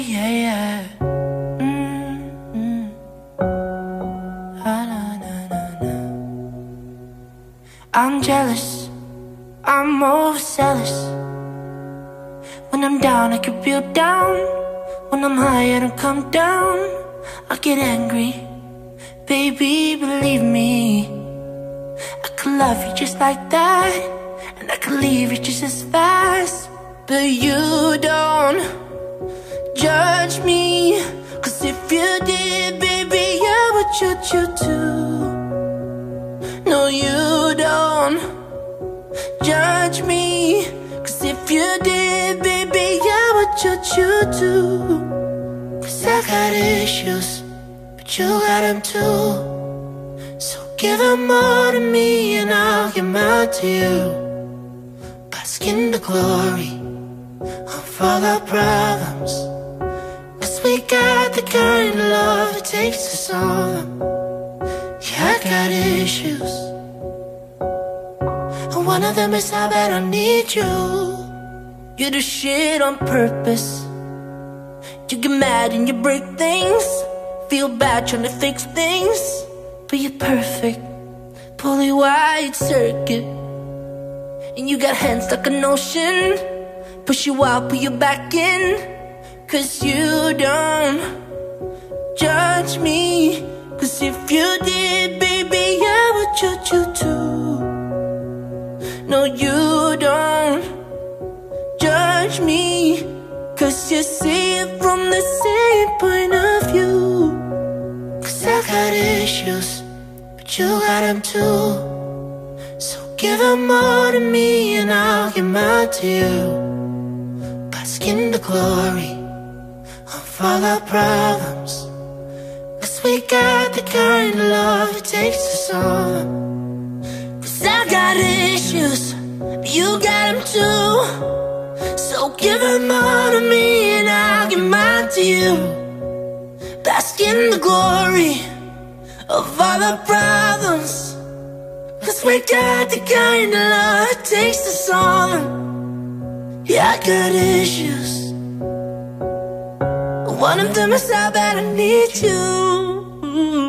yeah, yeah. Mm-hmm. Ah, na, na, na, na. I'm jealous, I'm overzealous. When I'm down, I get real down. When I'm high, I don't come down. I get angry, baby, believe me. I could love you just like that, and I could leave you just as fast. But you don't Would you too. No, you don't judge me, cause if you did, baby, I would judge you too. Cause I got issues, but you got them too. So give them all to me and I'll give mine to you. Bask in the glory of all our problems. We got the kind of love it takes to solve. Yeah, I got issues. And one of them is how bad I need you. You do shit on purpose. You get mad and you break things. Feel bad trying to fix things. But you're perfect. Pulley wide circuit. And you got hands like an ocean. Push you out, put you back in. Cause you don't judge me. Cause if you did, baby, I would judge you too. No, you don't judge me. Cause you see it from the same point of view. Cause I got issues, but you got them too. So give them all to me and I'll give mine to you. Bask in the glory all our problems. Cause we got the kind of love it takes to solve. Cause I got issues, but you got them too. So give them all to me and I'll give mine to you. Bask in the glory of all our problems. Cause we got the kind of love it takes to solve. Yeah, I got issues. One of them is how bad I need you.